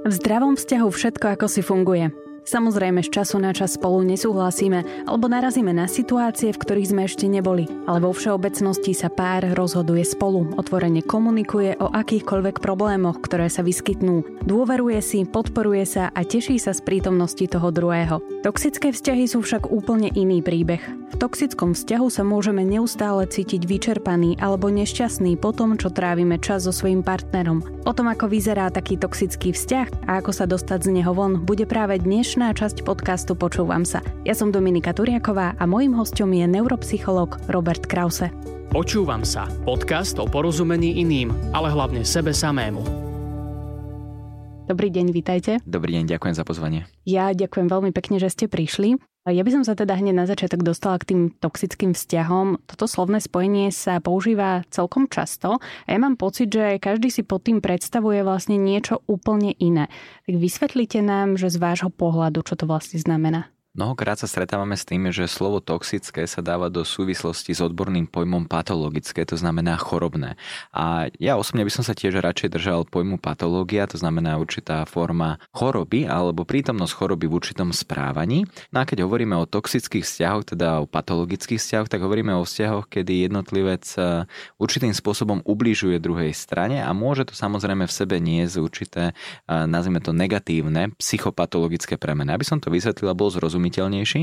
V zdravom vzťahu všetko ako si funguje. Samozrejme, z času na čas spolu nesúhlasíme alebo narazíme na situácie, v ktorých sme ešte neboli, ale vo všeobecnosti sa pár rozhoduje spolu, otvorene komunikuje o akýchkoľvek problémoch, ktoré sa vyskytnú, dôveruje si, podporuje sa a teší sa z prítomnosti toho druhého. Toxické vzťahy sú však úplne iný príbeh. V toxickom vzťahu sa môžeme neustále cítiť vyčerpaný alebo nešťastný po tom, čo trávime čas so svojím partnerom. O tom, ako vyzerá taký toxický vzťah a ako sa dostať z neho von, bude práve dnes dnešná časť podcastu Počúvam sa. Ja som Dominika Turiaková a mojím hostom je neuropsycholog Robert Krause. Počúvam sa. Podcast o porozumení iným, ale hlavne sebe samému. Dobrý deň, vítajte. Dobrý deň, ďakujem za pozvanie. Ja ďakujem veľmi pekne, že ste prišli. Ja by som sa teda hneď na začiatok dostala k tým toxickým vzťahom. Toto slovné spojenie sa používa celkom často a ja mám pocit, že každý si pod tým predstavuje vlastne niečo úplne iné. Tak vysvetlite nám, že z vášho pohľadu, čo to vlastne znamená. Mnohokrát sa stretávame s tým, že slovo toxické sa dáva do súvislosti s odborným pojmom patologické, to znamená chorobné. A ja osobne by som sa tiež radšej držal pojmu patológia, to znamená určitá forma choroby alebo prítomnosť choroby v určitom správaní. No a keď hovoríme o toxických vzťahoch, teda o patologických vzťahoch, tak hovoríme o vzťahoch, kedy jednotlivec e, určitým spôsobom ubližuje druhej strane a môže to samozrejme v sebe niesť určité, e, nazvime to negatívne, psychopatologické premeny. Aby som to vysvetlila, bol zrozumieť zrozumiteľnejší.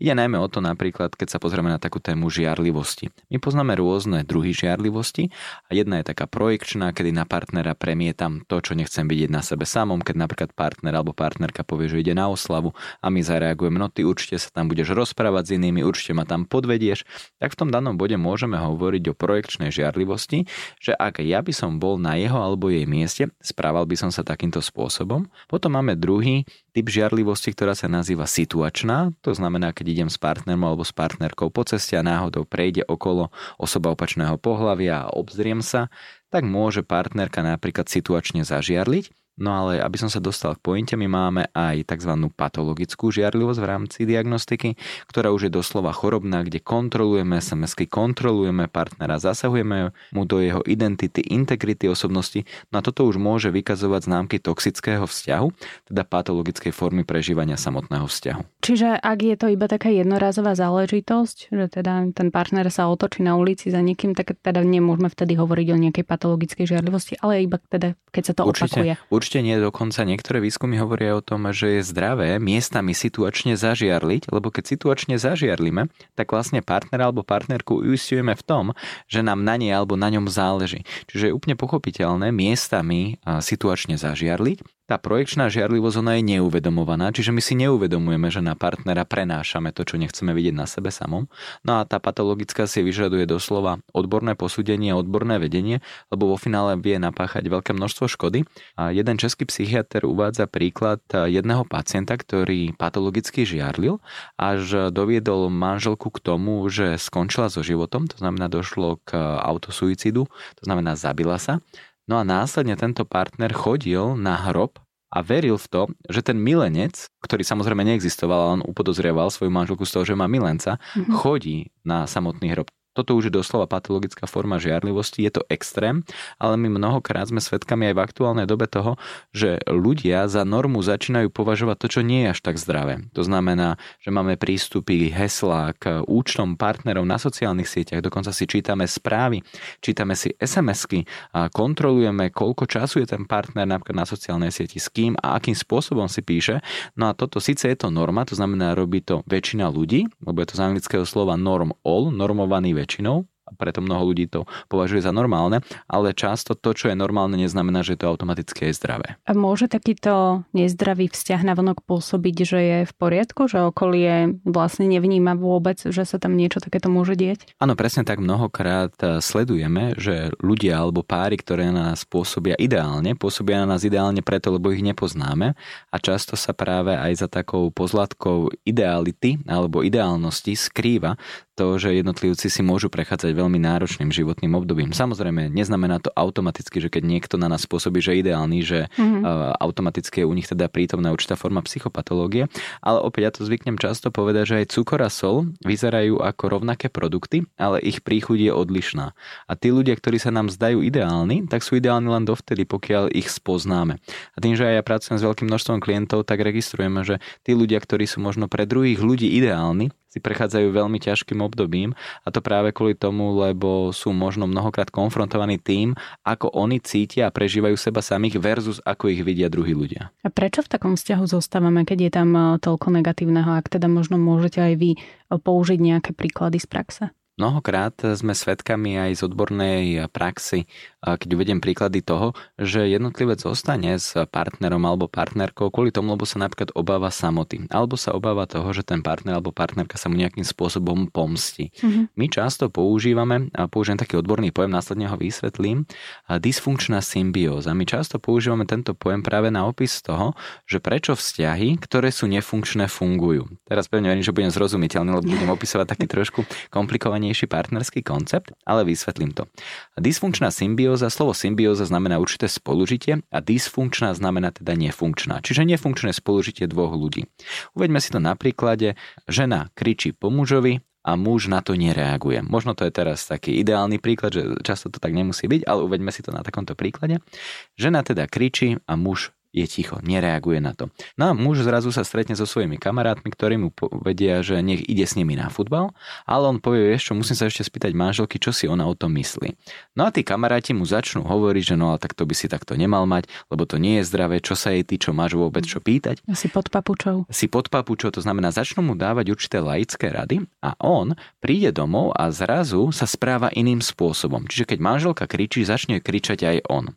Ide najmä o to napríklad, keď sa pozrieme na takú tému žiarlivosti. My poznáme rôzne druhy žiarlivosti a jedna je taká projekčná, kedy na partnera premietam to, čo nechcem vidieť na sebe samom, keď napríklad partner alebo partnerka povie, že ide na oslavu a my zareagujeme, no ty určite sa tam budeš rozprávať s inými, určite ma tam podvedieš, tak v tom danom bode môžeme hovoriť o projekčnej žiarlivosti, že ak ja by som bol na jeho alebo jej mieste, správal by som sa takýmto spôsobom. Potom máme druhý typ žiarlivosti, ktorá sa nazýva situačná. To znamená, keď idem s partnerom alebo s partnerkou po ceste a náhodou prejde okolo osoba opačného pohľavia a obzriem sa, tak môže partnerka napríklad situačne zažiarliť No ale aby som sa dostal k pointe, my máme aj tzv. patologickú žiarlivosť v rámci diagnostiky, ktorá už je doslova chorobná, kde kontrolujeme sms kontrolujeme partnera, zasahujeme mu do jeho identity, integrity osobnosti. No a toto už môže vykazovať známky toxického vzťahu, teda patologickej formy prežívania samotného vzťahu. Čiže ak je to iba taká jednorázová záležitosť, že teda ten partner sa otočí na ulici za niekým, tak teda nemôžeme vtedy hovoriť o nejakej patologickej žiarlivosti, ale iba teda, keď sa to určite, opakuje. Určite Určite nie, dokonca niektoré výskumy hovoria o tom, že je zdravé miestami situačne zažiarliť, lebo keď situačne zažiarlime, tak vlastne partner alebo partnerku uistujeme v tom, že nám na nej alebo na ňom záleží. Čiže je úplne pochopiteľné miestami situačne zažiarliť tá projekčná žiarlivosť ona je neuvedomovaná, čiže my si neuvedomujeme, že na partnera prenášame to, čo nechceme vidieť na sebe samom. No a tá patologická si vyžaduje doslova odborné posúdenie odborné vedenie, lebo vo finále vie napáchať veľké množstvo škody. A jeden český psychiatr uvádza príklad jedného pacienta, ktorý patologicky žiarlil, až doviedol manželku k tomu, že skončila so životom, to znamená došlo k autosuicidu, to znamená zabila sa. No a následne tento partner chodil na hrob a veril v to, že ten milenec, ktorý samozrejme neexistoval, ale on upodozrieval svoju manželku z toho, že má milenca, mm-hmm. chodí na samotný hrob. Toto už je doslova patologická forma žiarlivosti, je to extrém, ale my mnohokrát sme svedkami aj v aktuálnej dobe toho, že ľudia za normu začínajú považovať to, čo nie je až tak zdravé. To znamená, že máme prístupy, heslá k účtom partnerov na sociálnych sieťach, dokonca si čítame správy, čítame si SMS-ky a kontrolujeme, koľko času je ten partner napríklad na sociálnej sieti, s kým a akým spôsobom si píše. No a toto síce je to norma, to znamená, robí to väčšina ľudí, lebo je to z anglického slova norm all, normovaný väčšina väčšinou, a preto mnoho ľudí to považuje za normálne, ale často to, čo je normálne, neznamená, že je to automaticky aj zdravé. A môže takýto nezdravý vzťah vonok pôsobiť, že je v poriadku, že okolie vlastne nevníma vôbec, že sa tam niečo takéto môže dieť? Áno, presne tak mnohokrát e, sledujeme, že ľudia alebo páry, ktoré na nás pôsobia ideálne, pôsobia na nás ideálne preto, lebo ich nepoznáme a často sa práve aj za takou pozlatkou ideality alebo ideálnosti skrýva to, že jednotlivci si môžu prechádzať veľmi náročným životným obdobím. Samozrejme, neznamená to automaticky, že keď niekto na nás spôsobí, že ideálny, že mm-hmm. automaticky je u nich teda prítomná určitá forma psychopatológie, ale opäť ja to zvyknem často povedať, že aj cukor a sol vyzerajú ako rovnaké produkty, ale ich príchuť je odlišná. A tí ľudia, ktorí sa nám zdajú ideálni, tak sú ideálni len dovtedy, pokiaľ ich spoznáme. A tým, že aj ja pracujem s veľkým množstvom klientov, tak registrujeme, že tí ľudia, ktorí sú možno pre druhých ľudí ideálni, si prechádzajú veľmi ťažkým obdobím a to práve kvôli tomu, lebo sú možno mnohokrát konfrontovaní tým, ako oni cítia a prežívajú seba samých versus ako ich vidia druhí ľudia. A prečo v takom vzťahu zostávame, keď je tam eh, toľko negatívneho, ak teda možno môžete aj vy eh, použiť nejaké príklady z praxe? Mnohokrát sme svedkami aj z odbornej praxi, keď uvediem príklady toho, že jednotlivec zostane s partnerom alebo partnerkou kvôli tomu, lebo sa napríklad obáva samoty, alebo sa obáva toho, že ten partner alebo partnerka sa mu nejakým spôsobom pomstí. Mm-hmm. My často používame, a použijem taký odborný pojem, následne ho vysvetlím, dysfunkčná symbióza. My často používame tento pojem práve na opis toho, že prečo vzťahy, ktoré sú nefunkčné, fungujú. Teraz pevne verím, že budem zrozumiteľný, lebo budem opisovať taký trošku komplikovaný najznámejší partnerský koncept, ale vysvetlím to. Dysfunkčná symbióza, slovo symbióza znamená určité spolužitie a dysfunkčná znamená teda nefunkčná, čiže nefunkčné spolužitie dvoch ľudí. Uveďme si to na príklade, žena kričí po mužovi, a muž na to nereaguje. Možno to je teraz taký ideálny príklad, že často to tak nemusí byť, ale uveďme si to na takomto príklade. Žena teda kričí a muž je ticho, nereaguje na to. No a muž zrazu sa stretne so svojimi kamarátmi, ktorí mu povedia, že nech ide s nimi na futbal, ale on povie, vieš čo, musím sa ešte spýtať manželky, čo si ona o tom myslí. No a tí kamaráti mu začnú hovoriť, že no ale tak to by si takto nemal mať, lebo to nie je zdravé, čo sa jej ty, čo máš vôbec čo pýtať. Si pod papučou. Si pod papučou, to znamená, začnú mu dávať určité laické rady a on príde domov a zrazu sa správa iným spôsobom. Čiže keď manželka kričí, začne kričať aj on.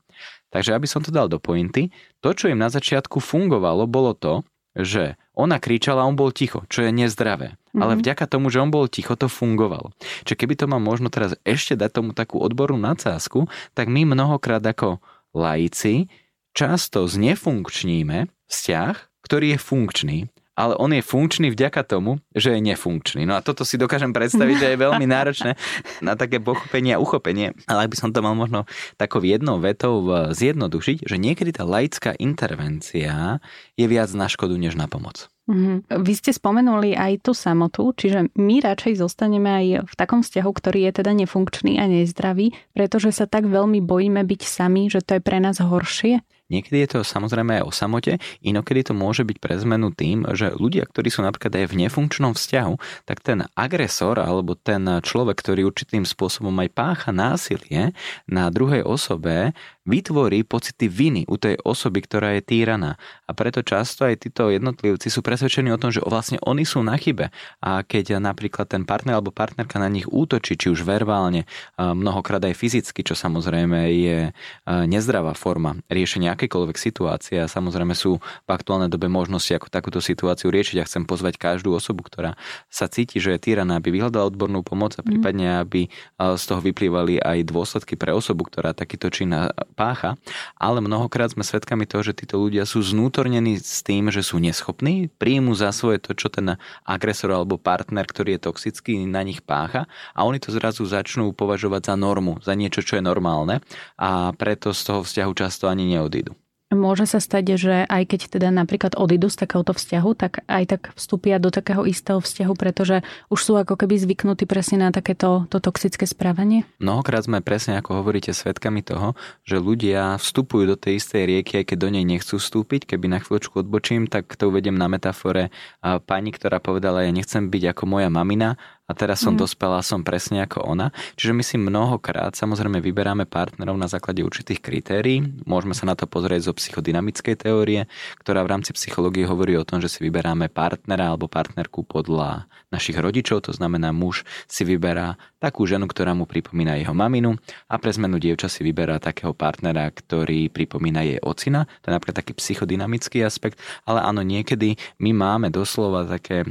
Takže aby som to dal do pointy, to, čo im na začiatku fungovalo, bolo to, že ona kričala a on bol ticho, čo je nezdravé. Mm-hmm. Ale vďaka tomu, že on bol ticho, to fungovalo. Čiže keby to mám možno teraz ešte dať tomu takú odbornú nadsázku, tak my mnohokrát ako laici často znefunkčníme vzťah, ktorý je funkčný ale on je funkčný vďaka tomu, že je nefunkčný. No a toto si dokážem predstaviť, že je veľmi náročné na také pochopenie a uchopenie. Ale ak by som to mal možno takou jednou vetou zjednodušiť, že niekedy tá laická intervencia je viac na škodu, než na pomoc. Mm-hmm. Vy ste spomenuli aj tú samotu, čiže my radšej zostaneme aj v takom vzťahu, ktorý je teda nefunkčný a nezdravý, pretože sa tak veľmi bojíme byť sami, že to je pre nás horšie. Niekedy je to samozrejme aj o samote, inokedy to môže byť pre zmenu tým, že ľudia, ktorí sú napríklad aj v nefunkčnom vzťahu, tak ten agresor alebo ten človek, ktorý určitým spôsobom aj pácha násilie na druhej osobe, vytvorí pocity viny u tej osoby, ktorá je týraná. A preto často aj títo jednotlivci sú presvedčení o tom, že vlastne oni sú na chybe. A keď napríklad ten partner alebo partnerka na nich útočí, či už verbálne, mnohokrát aj fyzicky, čo samozrejme je nezdravá forma riešenia akékoľvek situácie a samozrejme sú v aktuálnej dobe možnosti ako takúto situáciu riešiť a chcem pozvať každú osobu, ktorá sa cíti, že je týraná, aby vyhľadala odbornú pomoc a mhm. prípadne aby z toho vyplývali aj dôsledky pre osobu, ktorá takýto čin pácha, ale mnohokrát sme svedkami toho, že títo ľudia sú znútornení s tým, že sú neschopní, príjmu za svoje to, čo ten agresor alebo partner, ktorý je toxický, na nich pácha a oni to zrazu začnú považovať za normu, za niečo, čo je normálne a preto z toho vzťahu často ani neodídu. Môže sa stať, že aj keď teda napríklad odídu z takéhoto vzťahu, tak aj tak vstúpia do takého istého vzťahu, pretože už sú ako keby zvyknutí presne na takéto to toxické správanie? Mnohokrát sme presne, ako hovoríte, svetkami toho, že ľudia vstupujú do tej istej rieky, aj keď do nej nechcú vstúpiť. Keby na chvíľočku odbočím, tak to uvediem na metafore pani, ktorá povedala, ja nechcem byť ako moja mamina, a teraz som mm. dospela, som presne ako ona. Čiže my si mnohokrát samozrejme vyberáme partnerov na základe určitých kritérií. Môžeme sa na to pozrieť zo psychodynamickej teórie, ktorá v rámci psychológie hovorí o tom, že si vyberáme partnera alebo partnerku podľa našich rodičov, to znamená muž si vyberá takú ženu, ktorá mu pripomína jeho maminu a pre zmenu dievča si vyberá takého partnera, ktorý pripomína jej ocina. To je napríklad taký psychodynamický aspekt, ale áno, niekedy my máme doslova také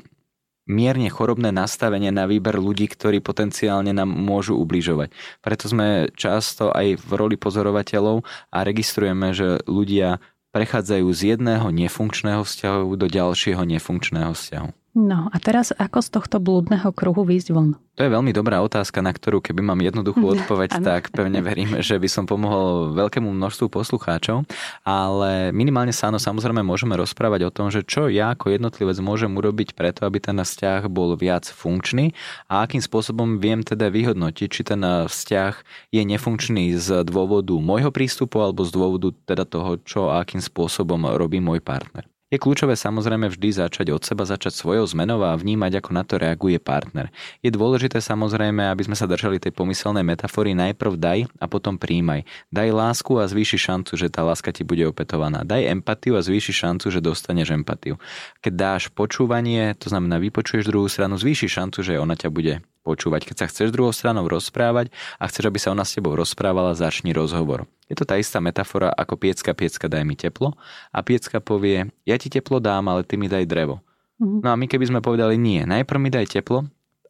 mierne chorobné nastavenie na výber ľudí, ktorí potenciálne nám môžu ubližovať. Preto sme často aj v roli pozorovateľov a registrujeme, že ľudia prechádzajú z jedného nefunkčného vzťahu do ďalšieho nefunkčného vzťahu. No a teraz ako z tohto blúdneho kruhu výjsť von? To je veľmi dobrá otázka, na ktorú keby mám jednoduchú odpoveď, tak pevne verím, že by som pomohol veľkému množstvu poslucháčov, ale minimálne sa áno, samozrejme môžeme rozprávať o tom, že čo ja ako jednotlivec môžem urobiť preto, aby ten vzťah bol viac funkčný a akým spôsobom viem teda vyhodnotiť, či ten vzťah je nefunkčný z dôvodu môjho prístupu alebo z dôvodu teda toho, čo a akým spôsobom robí môj partner. Je kľúčové samozrejme vždy začať od seba, začať svojou zmenou a vnímať, ako na to reaguje partner. Je dôležité samozrejme, aby sme sa držali tej pomyselnej metafory najprv daj a potom príjmaj. Daj lásku a zvýši šancu, že tá láska ti bude opätovaná. Daj empatiu a zvýši šancu, že dostaneš empatiu. Keď dáš počúvanie, to znamená vypočuješ druhú stranu, zvýši šancu, že ona ťa bude počúvať. Keď sa chceš druhou stranou rozprávať a chceš, aby sa ona s tebou rozprávala, začni rozhovor. Je to tá istá metafora ako piecka, piecka daj mi teplo a piecka povie, ja ti teplo dám, ale ty mi daj drevo. Mm-hmm. No a my keby sme povedali nie, najprv mi daj teplo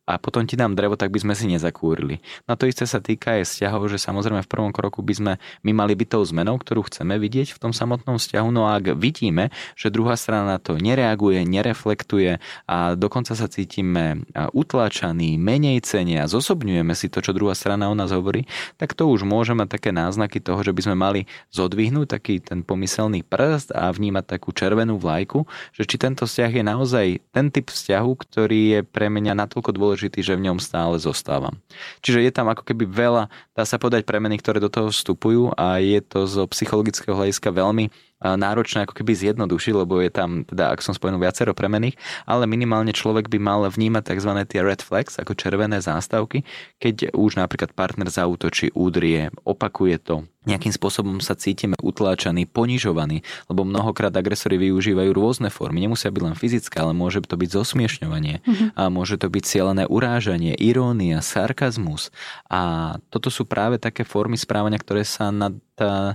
a potom ti dám drevo, tak by sme si nezakúrili. No to isté sa týka aj vzťahov, že samozrejme v prvom kroku by sme my mali byť tou zmenou, ktorú chceme vidieť v tom samotnom vzťahu, no a ak vidíme, že druhá strana na to nereaguje, nereflektuje a dokonca sa cítime utláčaní, menej cenia, zosobňujeme si to, čo druhá strana o nás hovorí, tak to už môžeme také náznaky toho, že by sme mali zodvihnúť taký ten pomyselný prst a vnímať takú červenú vlajku, že či tento vzťah je naozaj ten typ vzťahu, ktorý je pre mňa natoľko dôležitý, dôležitý, že v ňom stále zostávam. Čiže je tam ako keby veľa, dá sa podať premeny, ktoré do toho vstupujú a je to zo psychologického hľadiska veľmi náročné ako keby zjednodušiť, lebo je tam, teda ak som spomenul viacero premených, ale minimálne človek by mal vnímať tzv. tie red flags ako červené zástavky, keď už napríklad partner zautočí, údrie, opakuje to, nejakým spôsobom sa cítime utláčaní, ponižovaní, lebo mnohokrát agresori využívajú rôzne formy. Nemusia byť len fyzické, ale môže to byť zosmiešňovanie, mm-hmm. a môže to byť cieľené urážanie, irónia, sarkazmus. A toto sú práve také formy správania, ktoré sa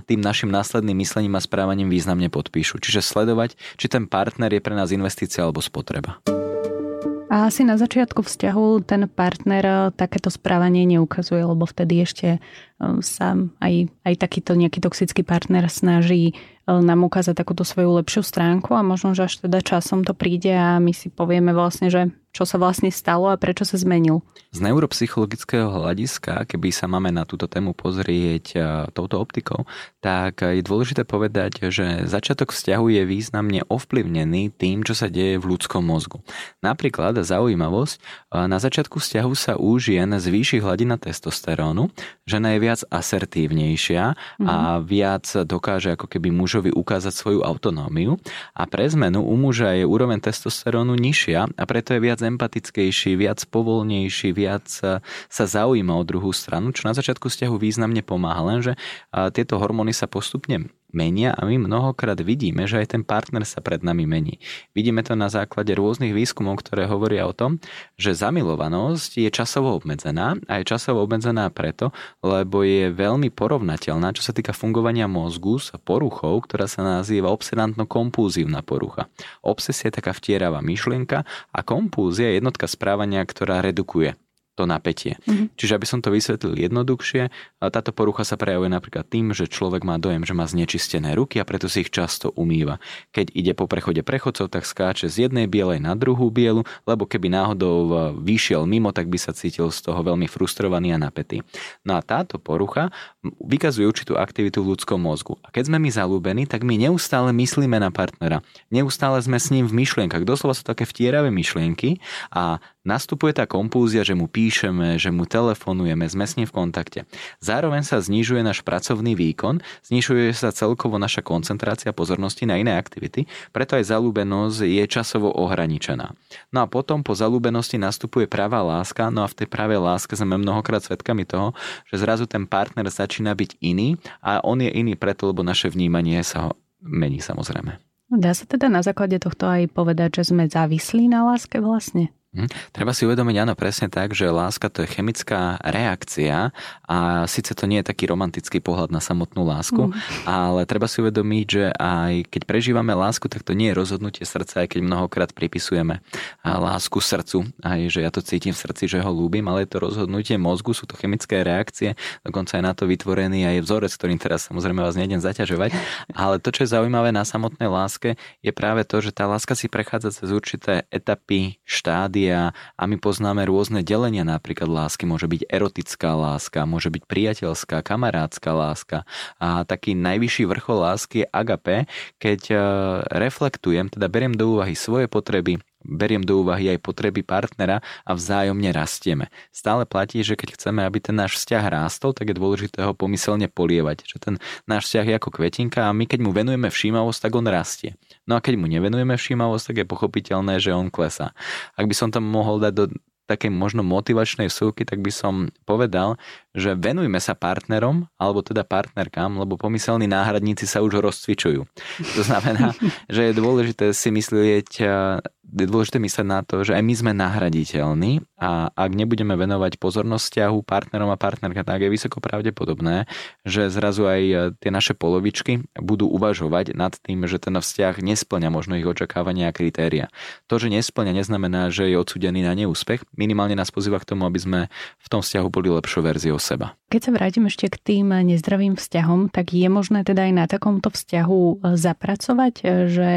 tým našim následným myslením a správaním významne podpíšu. Čiže sledovať, či ten partner je pre nás investícia alebo spotreba. A asi na začiatku vzťahu ten partner takéto správanie neukazuje, lebo vtedy ešte sa aj, aj takýto nejaký toxický partner snaží eh, nám ukázať takúto svoju lepšiu stránku a možno, že až teda časom to príde a my si povieme vlastne, že čo sa vlastne stalo a prečo sa zmenil. Z neuropsychologického hľadiska, keby sa máme na túto tému pozrieť e, touto optikou, tak je dôležité povedať, že začiatok vzťahu je významne ovplyvnený tým, čo sa deje v ľudskom mozgu. Napríklad zaujímavosť, e, na začiatku vzťahu sa u žien zvýši hladina testosterónu, žena je viac asertívnejšia mm-hmm. a mhm. viac dokáže ako keby mužovi ukázať svoju autonómiu a pre zmenu u muža je úroveň testosterónu nižšia a preto je viac empatickejší, viac povolnejší, viac sa zaujíma o druhú stranu, čo na začiatku vzťahu významne pomáha. Lenže tieto hormóny sa postupne menia a my mnohokrát vidíme, že aj ten partner sa pred nami mení. Vidíme to na základe rôznych výskumov, ktoré hovoria o tom, že zamilovanosť je časovo obmedzená a je časovo obmedzená preto, lebo je veľmi porovnateľná, čo sa týka fungovania mozgu s poruchou, ktorá sa nazýva obsedantno-kompulzívna porucha. Obsesia je taká vtieravá myšlienka a kompúzia je jednotka správania, ktorá redukuje to napätie. Mm-hmm. Čiže aby som to vysvetlil jednoduchšie, táto porucha sa prejavuje napríklad tým, že človek má dojem, že má znečistené ruky a preto si ich často umýva. Keď ide po prechode prechodcov, tak skáče z jednej bielej na druhú bielu, lebo keby náhodou e, vyšiel mimo, tak by sa cítil z toho veľmi frustrovaný a napätý. No a táto porucha vykazuje určitú aktivitu v ľudskom mozgu. A keď sme my zalúbení, tak my neustále myslíme na partnera. Neustále sme s ním v myšlienkach. Doslova sú také vtieravé myšlienky a Nastupuje tá kompúzia, že mu píšeme, že mu telefonujeme, sme s ním v kontakte. Zároveň sa znižuje náš pracovný výkon, znižuje sa celkovo naša koncentrácia pozornosti na iné aktivity, preto aj zalúbenosť je časovo ohraničená. No a potom po zalúbenosti nastupuje pravá láska, no a v tej pravej láske sme mnohokrát svedkami toho, že zrazu ten partner začína byť iný a on je iný preto, lebo naše vnímanie sa ho mení samozrejme. Dá sa teda na základe tohto aj povedať, že sme závislí na láske vlastne? Hm. Treba si uvedomiť, áno, presne tak, že láska to je chemická reakcia a síce to nie je taký romantický pohľad na samotnú lásku, mm. ale treba si uvedomiť, že aj keď prežívame lásku, tak to nie je rozhodnutie srdca, aj keď mnohokrát pripisujeme lásku srdcu, aj že ja to cítim v srdci, že ho ľúbim, ale je to rozhodnutie mozgu, sú to chemické reakcie, dokonca je na to vytvorený aj vzorec, ktorým teraz samozrejme vás nejdem zaťažovať, ale to, čo je zaujímavé na samotnej láske, je práve to, že tá láska si prechádza cez určité etapy, štády štádia a my poznáme rôzne delenia napríklad lásky. Môže byť erotická láska, môže byť priateľská, kamarádska láska a taký najvyšší vrchol lásky je agape, keď e, reflektujem, teda beriem do úvahy svoje potreby, beriem do úvahy aj potreby partnera a vzájomne rastieme. Stále platí, že keď chceme, aby ten náš vzťah rástol, tak je dôležité ho pomyselne polievať. Že ten náš vzťah je ako kvetinka a my keď mu venujeme všímavosť, tak on rastie. No a keď mu nevenujeme všímavosť, tak je pochopiteľné, že on klesá. Ak by som tam mohol dať do takej možno motivačnej súky, tak by som povedal, že venujme sa partnerom, alebo teda partnerkám, lebo pomyselní náhradníci sa už rozcvičujú. To znamená, že je dôležité si myslieť je dôležité myslieť na to, že aj my sme nahraditeľní a ak nebudeme venovať pozornosť vzťahu partnerom a partnerka, tak je vysoko pravdepodobné, že zrazu aj e, tie naše polovičky budú uvažovať nad tým, že ten vzťah nesplňa možno ich očakávania a kritéria. To, že nesplňa, neznamená, že je odsudený na neúspech. Minimálne nás pozýva k tomu, aby sme v tom vzťahu boli lepšou verziou seba. Keď sa vrátim ešte k tým nezdravým vzťahom, tak je možné teda aj na takomto vzťahu e, zapracovať, e, že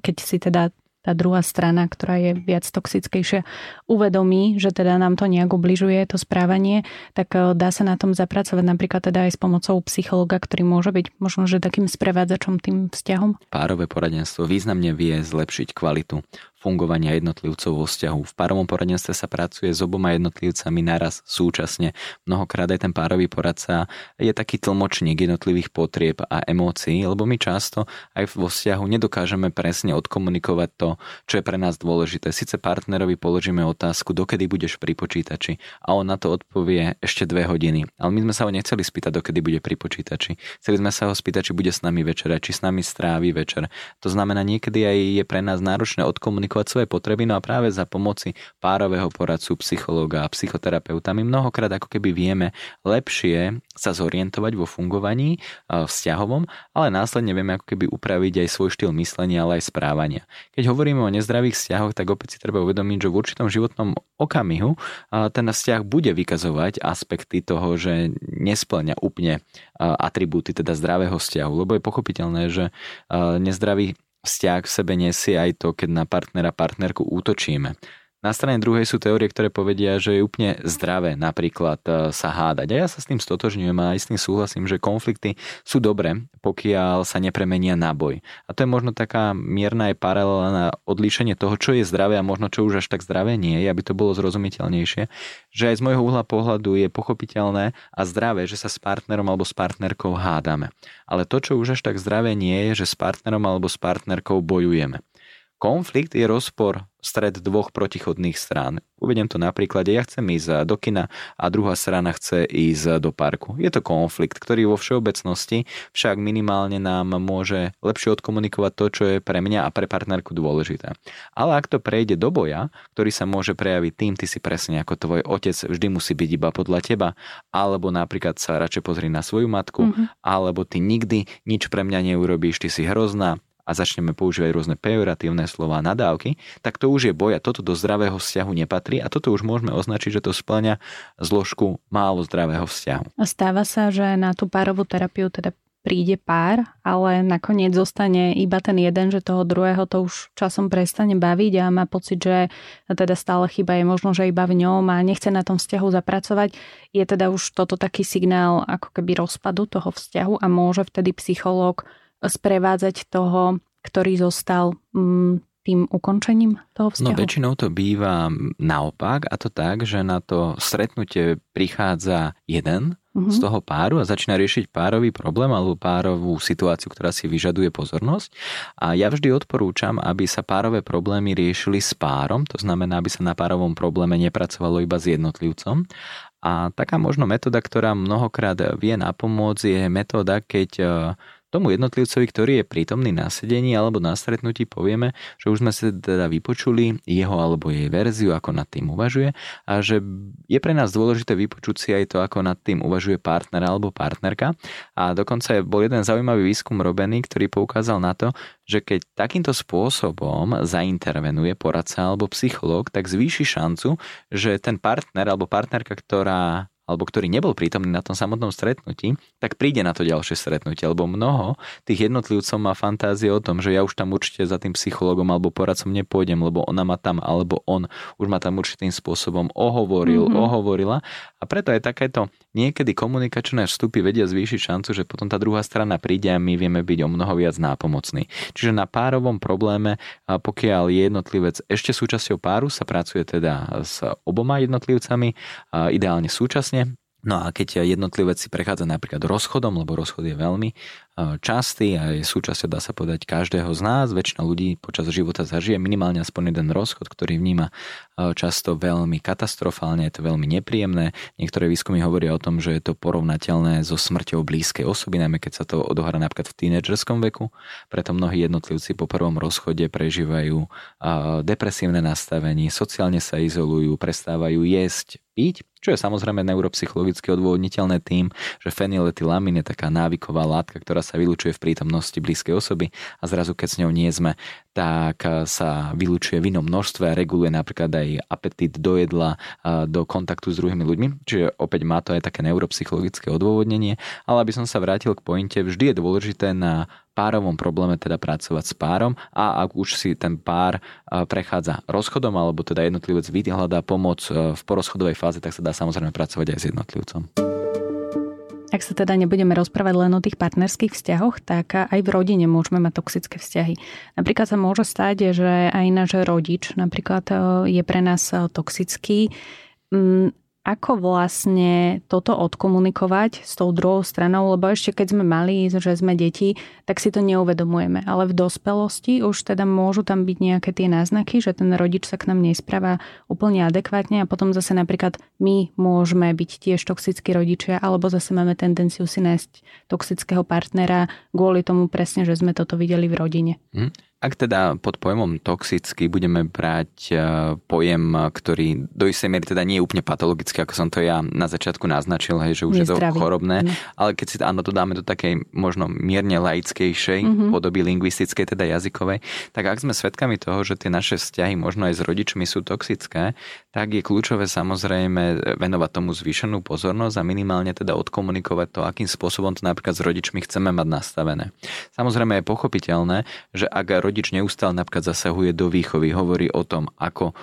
keď si teda tá druhá strana, ktorá je viac toxickejšia, uvedomí, že teda nám to nejak ubližuje, to správanie, tak e, dá sa na tom zapracovať napríklad teda aj s pomocou psychologa, ktorý môže byť možno, že takým sprevádzačom tým vzťahom. Párové poradenstvo významne vie zlepšiť kvalitu fungovania jednotlivcov vo vzťahu. V párovom poradenstve sa pracuje s oboma jednotlivcami naraz súčasne. Mnohokrát aj ten párový poradca je taký tlmočník jednotlivých potrieb a emócií, lebo my často aj vo vzťahu nedokážeme presne odkomunikovať to, čo je pre nás dôležité. Sice partnerovi položíme otázku, dokedy budeš pri počítači a on na to odpovie ešte dve hodiny. Ale my sme sa ho nechceli spýtať, dokedy bude pri počítači. Chceli sme sa ho spýtať, či bude s nami večera, či s nami strávi večer. To znamená, niekedy aj je pre nás náročné odkomunikovať komunikovať svoje potreby, no a práve za pomoci párového poradcu, psychológa a psychoterapeuta my mnohokrát ako keby vieme lepšie sa zorientovať vo fungovaní vzťahovom, ale následne vieme ako keby upraviť aj svoj štýl myslenia, ale aj správania. Keď hovoríme o nezdravých vzťahoch, tak opäť si treba uvedomiť, že v určitom životnom okamihu ten vzťah bude vykazovať aspekty toho, že nesplňa úplne atribúty teda zdravého vzťahu, lebo je pochopiteľné, že nezdravý vzťah v sebe nesie aj to, keď na partnera, partnerku útočíme. Na strane druhej sú teórie, ktoré povedia, že je úplne zdravé napríklad e, sa hádať. A ja sa s tým stotožňujem a aj s tým súhlasím, že konflikty sú dobré, pokiaľ sa nepremenia na boj. A to je možno taká mierna aj paralela na odlíšenie toho, čo je zdravé a možno čo už až tak zdravé nie je, aby to bolo zrozumiteľnejšie. Že aj z môjho uhla pohľadu je pochopiteľné a zdravé, že sa s partnerom alebo s partnerkou hádame. Ale to, čo už až tak zdravé nie je, že s partnerom alebo s partnerkou bojujeme. Konflikt je rozpor stred dvoch protichodných strán. Uvediem to na príklade, ja chcem ísť do kina a druhá strana chce ísť do parku. Je to konflikt, ktorý vo všeobecnosti však minimálne nám môže lepšie odkomunikovať to, čo je pre mňa a pre partnerku dôležité. Ale ak to prejde do boja, ktorý sa môže prejaviť tým, ty si presne ako tvoj otec vždy musí byť iba podľa teba, alebo napríklad sa radšej pozri na svoju matku, mm-hmm. alebo ty nikdy nič pre mňa neurobíš, ty si hrozná, a začneme používať rôzne pejoratívne slova nadávky, tak to už je boj a toto do zdravého vzťahu nepatrí a toto už môžeme označiť, že to splňa zložku málo zdravého vzťahu. A stáva sa, že na tú párovú terapiu teda príde pár, ale nakoniec zostane iba ten jeden, že toho druhého to už časom prestane baviť a má pocit, že teda stále chyba je možno, že iba v ňom a nechce na tom vzťahu zapracovať. Je teda už toto taký signál ako keby rozpadu toho vzťahu a môže vtedy psychológ sprevádzať toho, ktorý zostal mm, tým ukončením toho no, vzťahu? No väčšinou to býva naopak a to tak, že na to stretnutie prichádza jeden uh-huh. z toho páru a začína riešiť párový problém alebo párovú situáciu, ktorá si vyžaduje pozornosť. A ja vždy odporúčam, aby sa párové problémy riešili s párom, to znamená, aby sa na párovom probléme nepracovalo iba s jednotlivcom. A taká možno metóda, ktorá mnohokrát vie napomôcť, je metóda, keď tomu jednotlivcovi, ktorý je prítomný na sedení alebo na stretnutí, povieme, že už sme sa teda vypočuli jeho alebo jej verziu, ako nad tým uvažuje a že je pre nás dôležité vypočuť si aj to, ako nad tým uvažuje partner alebo partnerka. A dokonca bol jeden zaujímavý výskum robený, ktorý poukázal na to, že keď takýmto spôsobom zaintervenuje poradca alebo psychológ, tak zvýši šancu, že ten partner alebo partnerka, ktorá alebo ktorý nebol prítomný na tom samotnom stretnutí, tak príde na to ďalšie stretnutie, lebo mnoho tých jednotlivcov má fantázie o tom, že ja už tam určite za tým psychologom alebo poradcom nepôjdem, lebo ona ma tam, alebo on už ma tam určitým spôsobom ohovoril, mm-hmm. ohovorila a preto aj takéto niekedy komunikačné vstupy vedia zvýšiť šancu, že potom tá druhá strana príde a my vieme byť o mnoho viac nápomocní. Čiže na párovom probléme, pokiaľ je jednotlivec ešte súčasťou páru, sa pracuje teda s oboma jednotlivcami, ideálne súčasne, No a keď jednotlivec si prechádza napríklad rozchodom, lebo rozchod je veľmi častý a je súčasťou, dá sa povedať, každého z nás. Väčšina ľudí počas života zažije minimálne aspoň jeden rozchod, ktorý vníma často veľmi katastrofálne, je to veľmi nepríjemné. Niektoré výskumy hovoria o tom, že je to porovnateľné so smrťou blízkej osoby, najmä keď sa to odohrá napríklad v tínedžerskom veku. Preto mnohí jednotlivci po prvom rozchode prežívajú depresívne nastavenie, sociálne sa izolujú, prestávajú jesť, piť, čo je samozrejme neuropsychologicky odôvodniteľné tým, že fenyletylamín je taká návyková látka, ktorá sa vylučuje v prítomnosti blízkej osoby a zrazu keď s ňou nie sme, tak sa vylučuje v inom množstve a reguluje napríklad aj apetít do jedla, do kontaktu s druhými ľuďmi. Čiže opäť má to aj také neuropsychologické odôvodnenie, ale aby som sa vrátil k pointe, vždy je dôležité na párovom probléme teda pracovať s párom a ak už si ten pár prechádza rozchodom alebo teda jednotlivec vyhľadá pomoc v porozchodovej fáze, tak sa dá samozrejme pracovať aj s jednotlivcom. Ak sa teda nebudeme rozprávať len o tých partnerských vzťahoch, tak aj v rodine môžeme mať toxické vzťahy. Napríklad sa môže stať, že aj náš rodič napríklad e, je pre nás e, toxický mm, ako vlastne toto odkomunikovať s tou druhou stranou, lebo ešte keď sme mali, že sme deti, tak si to neuvedomujeme. Ale v dospelosti už teda môžu tam byť nejaké tie náznaky, že ten rodič sa k nám nespráva úplne adekvátne a potom zase napríklad my môžeme byť tiež toxickí rodičia alebo zase máme tendenciu si nájsť toxického partnera kvôli tomu presne, že sme toto videli v rodine. Hm. Ak teda pod pojmom toxický budeme brať e, pojem, ktorý do istej miery teda nie je úplne patologický, ako som to ja na začiatku naznačil, hej, že už Nezdravý. je to chorobné, mm. ale keď si áno, to dáme do takej možno mierne laickejšej mm-hmm. podoby lingvistickej, teda jazykovej, tak ak sme svedkami toho, že tie naše vzťahy možno aj s rodičmi sú toxické, tak je kľúčové samozrejme venovať tomu zvýšenú pozornosť a minimálne teda odkomunikovať to, akým spôsobom to napríklad s rodičmi chceme mať nastavené. Samozrejme je pochopiteľné, že ak rodič neustále napríklad zasahuje do výchovy, hovorí o tom, ako e,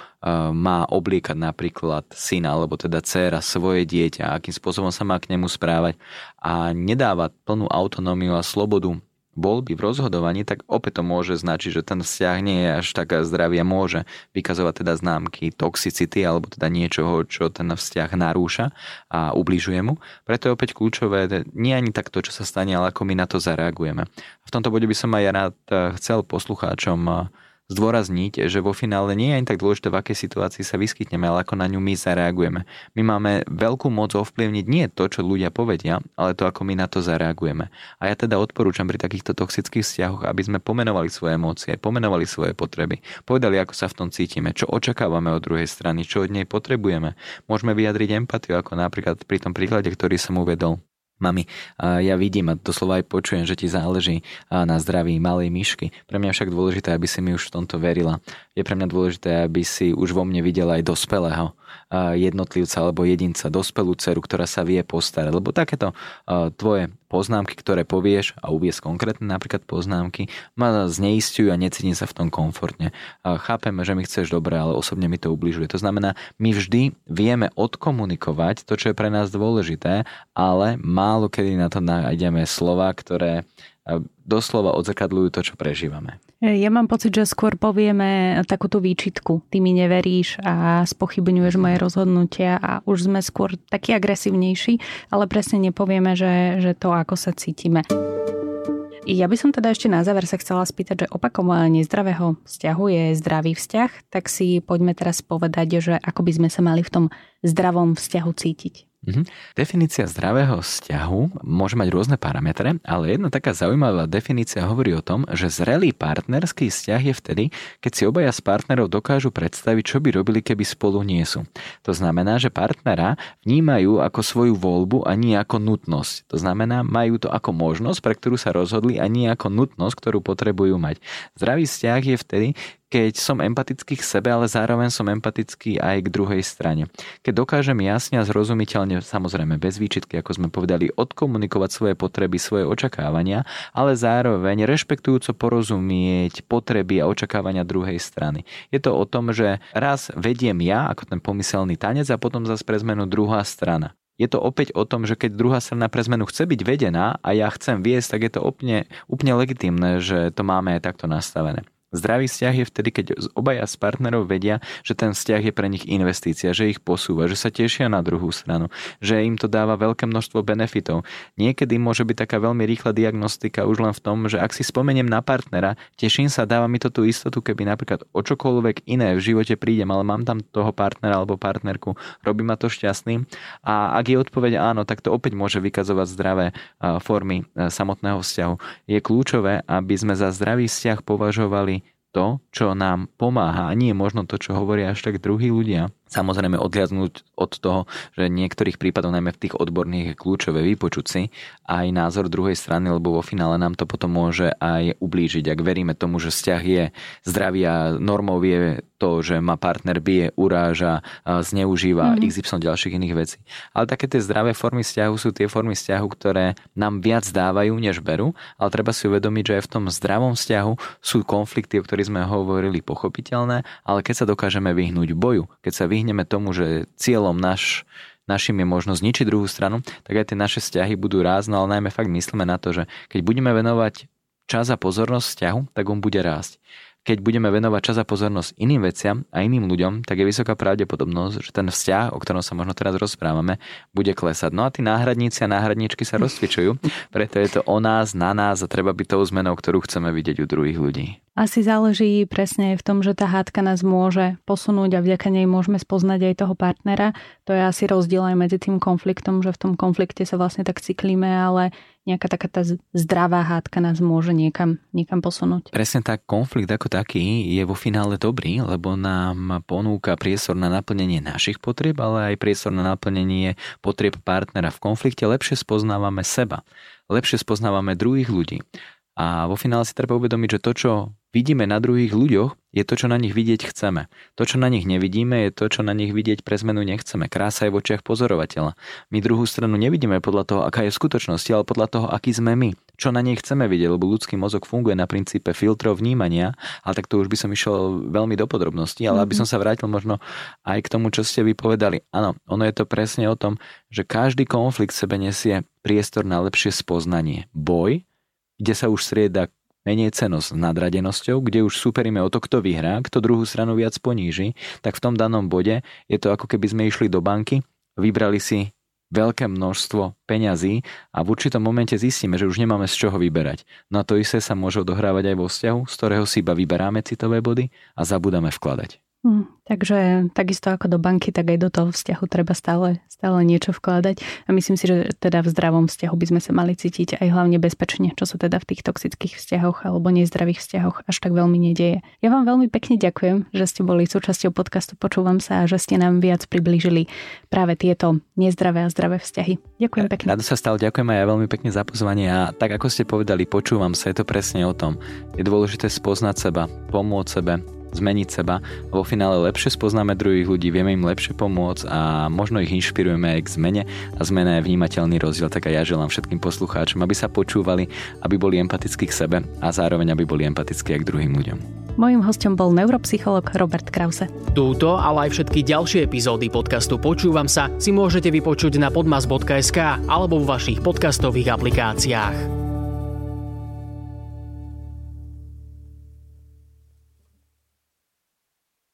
má obliekať napríklad syna alebo teda dcéra svoje dieťa, akým spôsobom sa má k nemu správať a nedáva plnú autonómiu a slobodu voľby v rozhodovaní, tak opäť to môže značiť, že ten vzťah nie je až tak zdravý a môže vykazovať teda známky toxicity alebo teda niečoho, čo ten vzťah narúša a ubližuje mu. Preto je opäť kľúčové nie ani tak to, čo sa stane, ale ako my na to zareagujeme. V tomto bode by som aj rád chcel poslucháčom zdôrazniť, že vo finále nie je ani tak dôležité, v akej situácii sa vyskytneme, ale ako na ňu my zareagujeme. My máme veľkú moc ovplyvniť nie to, čo ľudia povedia, ale to, ako my na to zareagujeme. A ja teda odporúčam pri takýchto toxických vzťahoch, aby sme pomenovali svoje emócie, pomenovali svoje potreby, povedali, ako sa v tom cítime, čo očakávame od druhej strany, čo od nej potrebujeme. Môžeme vyjadriť empatiu, ako napríklad pri tom príklade, ktorý som uvedol Mami, ja vidím a doslova aj počujem, že ti záleží na zdraví malej myšky. Pre mňa však dôležité, aby si mi už v tomto verila. Je pre mňa dôležité, aby si už vo mne videla aj dospelého jednotlivca alebo jedinca, dospelú dceru, ktorá sa vie postarať. Lebo takéto tvoje poznámky, ktoré povieš a uvies konkrétne napríklad poznámky, ma zneistujú a necítim sa v tom komfortne. Chápeme, že mi chceš dobre, ale osobne mi to ubližuje. To znamená, my vždy vieme odkomunikovať to, čo je pre nás dôležité, ale málo kedy na to nájdeme slova, ktoré doslova odzrkadľujú to, čo prežívame. Ja mám pocit, že skôr povieme takúto výčitku. Ty mi neveríš a spochybňuješ moje rozhodnutia a už sme skôr takí agresívnejší, ale presne nepovieme, že, že to, ako sa cítime. Ja by som teda ešte na záver sa chcela spýtať, že opakovanie zdravého vzťahu je zdravý vzťah, tak si poďme teraz povedať, že ako by sme sa mali v tom zdravom vzťahu cítiť. Mhm. Definícia zdravého vzťahu môže mať rôzne parametre, ale jedna taká zaujímavá definícia hovorí o tom, že zrelý partnerský vzťah je vtedy, keď si obaja z partnerov dokážu predstaviť, čo by robili, keby spolu nie sú. To znamená, že partnera vnímajú ako svoju voľbu a nie ako nutnosť. To znamená, majú to ako možnosť, pre ktorú sa rozhodli a nie ako nutnosť, ktorú potrebujú mať. Zdravý vzťah je vtedy, keď som empatický k sebe, ale zároveň som empatický aj k druhej strane. Keď dokážem jasne a zrozumiteľne, samozrejme bez výčitky, ako sme povedali, odkomunikovať svoje potreby, svoje očakávania, ale zároveň rešpektujúco porozumieť potreby a očakávania druhej strany. Je to o tom, že raz vediem ja, ako ten pomyselný tanec, a potom zase pre zmenu druhá strana je to opäť o tom, že keď druhá strana pre zmenu chce byť vedená a ja chcem viesť, tak je to úplne, úplne legitimné, že to máme aj takto nastavené. Zdravý vzťah je vtedy, keď obaja z partnerov vedia, že ten vzťah je pre nich investícia, že ich posúva, že sa tešia na druhú stranu, že im to dáva veľké množstvo benefitov. Niekedy môže byť taká veľmi rýchla diagnostika už len v tom, že ak si spomeniem na partnera, teším sa, dáva mi to tú istotu, keby napríklad o čokoľvek iné v živote prídem, ale mám tam toho partnera alebo partnerku, robí ma to šťastným. A ak je odpoveď áno, tak to opäť môže vykazovať zdravé formy samotného vzťahu. Je kľúčové, aby sme za zdravý vzťah považovali to, čo nám pomáha a nie možno to, čo hovoria až tak druhí ľudia. Samozrejme odliadnúť od toho, že niektorých prípadov, najmä v tých odborných, je kľúčové vypočuť si aj názor druhej strany, lebo vo finále nám to potom môže aj ublížiť. Ak veríme tomu, že vzťah je zdravý a normou je to, že ma partner bije, uráža, zneužíva mm-hmm. XY ďalších iných vecí. Ale také tie zdravé formy vzťahu sú tie formy vzťahu, ktoré nám viac dávajú, než berú, ale treba si uvedomiť, že aj v tom zdravom vzťahu sú konflikty, o ktorých sme hovorili, pochopiteľné, ale keď sa dokážeme vyhnúť boju, keď sa vyhneme tomu, že cieľom náš našim je možno zničiť druhú stranu, tak aj tie naše vzťahy budú rásť, no ale najmä fakt myslíme na to, že keď budeme venovať čas a pozornosť vzťahu, tak on bude rásť keď budeme venovať čas a pozornosť iným veciam a iným ľuďom, tak je vysoká pravdepodobnosť, že ten vzťah, o ktorom sa možno teraz rozprávame, bude klesať. No a tí náhradníci a náhradníčky sa rozcvičujú, preto je to o nás, na nás a treba byť tou zmenou, ktorú chceme vidieť u druhých ľudí. Asi záleží presne v tom, že tá hádka nás môže posunúť a vďaka nej môžeme spoznať aj toho partnera. To je asi rozdiel aj medzi tým konfliktom, že v tom konflikte sa vlastne tak cyklíme, ale nejaká taká tá zdravá hádka nás môže niekam, niekam posunúť. Presne tak, konflikt ako taký je vo finále dobrý, lebo nám ponúka priestor na naplnenie našich potrieb, ale aj priestor na naplnenie potrieb partnera. V konflikte lepšie spoznávame seba, lepšie spoznávame druhých ľudí. A vo finále si treba uvedomiť, že to, čo vidíme na druhých ľuďoch, je to, čo na nich vidieť chceme. To, čo na nich nevidíme, je to, čo na nich vidieť pre zmenu nechceme. Krása je v očiach pozorovateľa. My druhú stranu nevidíme podľa toho, aká je skutočnosti, ale podľa toho, aký sme my. Čo na nej chceme vidieť, lebo ľudský mozog funguje na princípe filtrov vnímania, ale tak to už by som išiel veľmi do podrobností, ale aby mhm. som sa vrátil možno aj k tomu, čo ste vypovedali. Áno, ono je to presne o tom, že každý konflikt sebe nesie priestor na lepšie spoznanie. Boj, kde sa už strieda menej cenosť s nadradenosťou, kde už superíme o to, kto vyhrá, kto druhú stranu viac poníži, tak v tom danom bode je to ako keby sme išli do banky, vybrali si veľké množstvo peňazí a v určitom momente zistíme, že už nemáme z čoho vyberať. No a to isté sa môže odohrávať aj vo vzťahu, z ktorého si iba vyberáme citové body a zabudáme vkladať. Hmm, takže takisto ako do banky, tak aj do toho vzťahu treba stále, stále niečo vkladať. A myslím si, že teda v zdravom vzťahu by sme sa mali cítiť aj hlavne bezpečne, čo sa teda v tých toxických vzťahoch alebo nezdravých vzťahoch až tak veľmi nedieje. Ja vám veľmi pekne ďakujem, že ste boli súčasťou podcastu Počúvam sa a že ste nám viac priblížili práve tieto nezdravé a zdravé vzťahy. Ďakujem pekne. Rado sa stalo, ďakujem aj ja veľmi pekne za pozvanie a tak ako ste povedali, počúvam sa, je to presne o tom. Je dôležité spoznať seba, pomôcť sebe, zmeniť seba. Vo finále lepšie spoznáme druhých ľudí, vieme im lepšie pomôcť a možno ich inšpirujeme aj k zmene a zmena je vnímateľný rozdiel. Tak aj ja želám všetkým poslucháčom, aby sa počúvali, aby boli empatickí k sebe a zároveň aby boli empatickí aj k druhým ľuďom. Mojím hostom bol neuropsycholog Robert Krause. Túto, ale aj všetky ďalšie epizódy podcastu Počúvam sa si môžete vypočuť na podmas.sk alebo v vašich podcastových aplikáciách.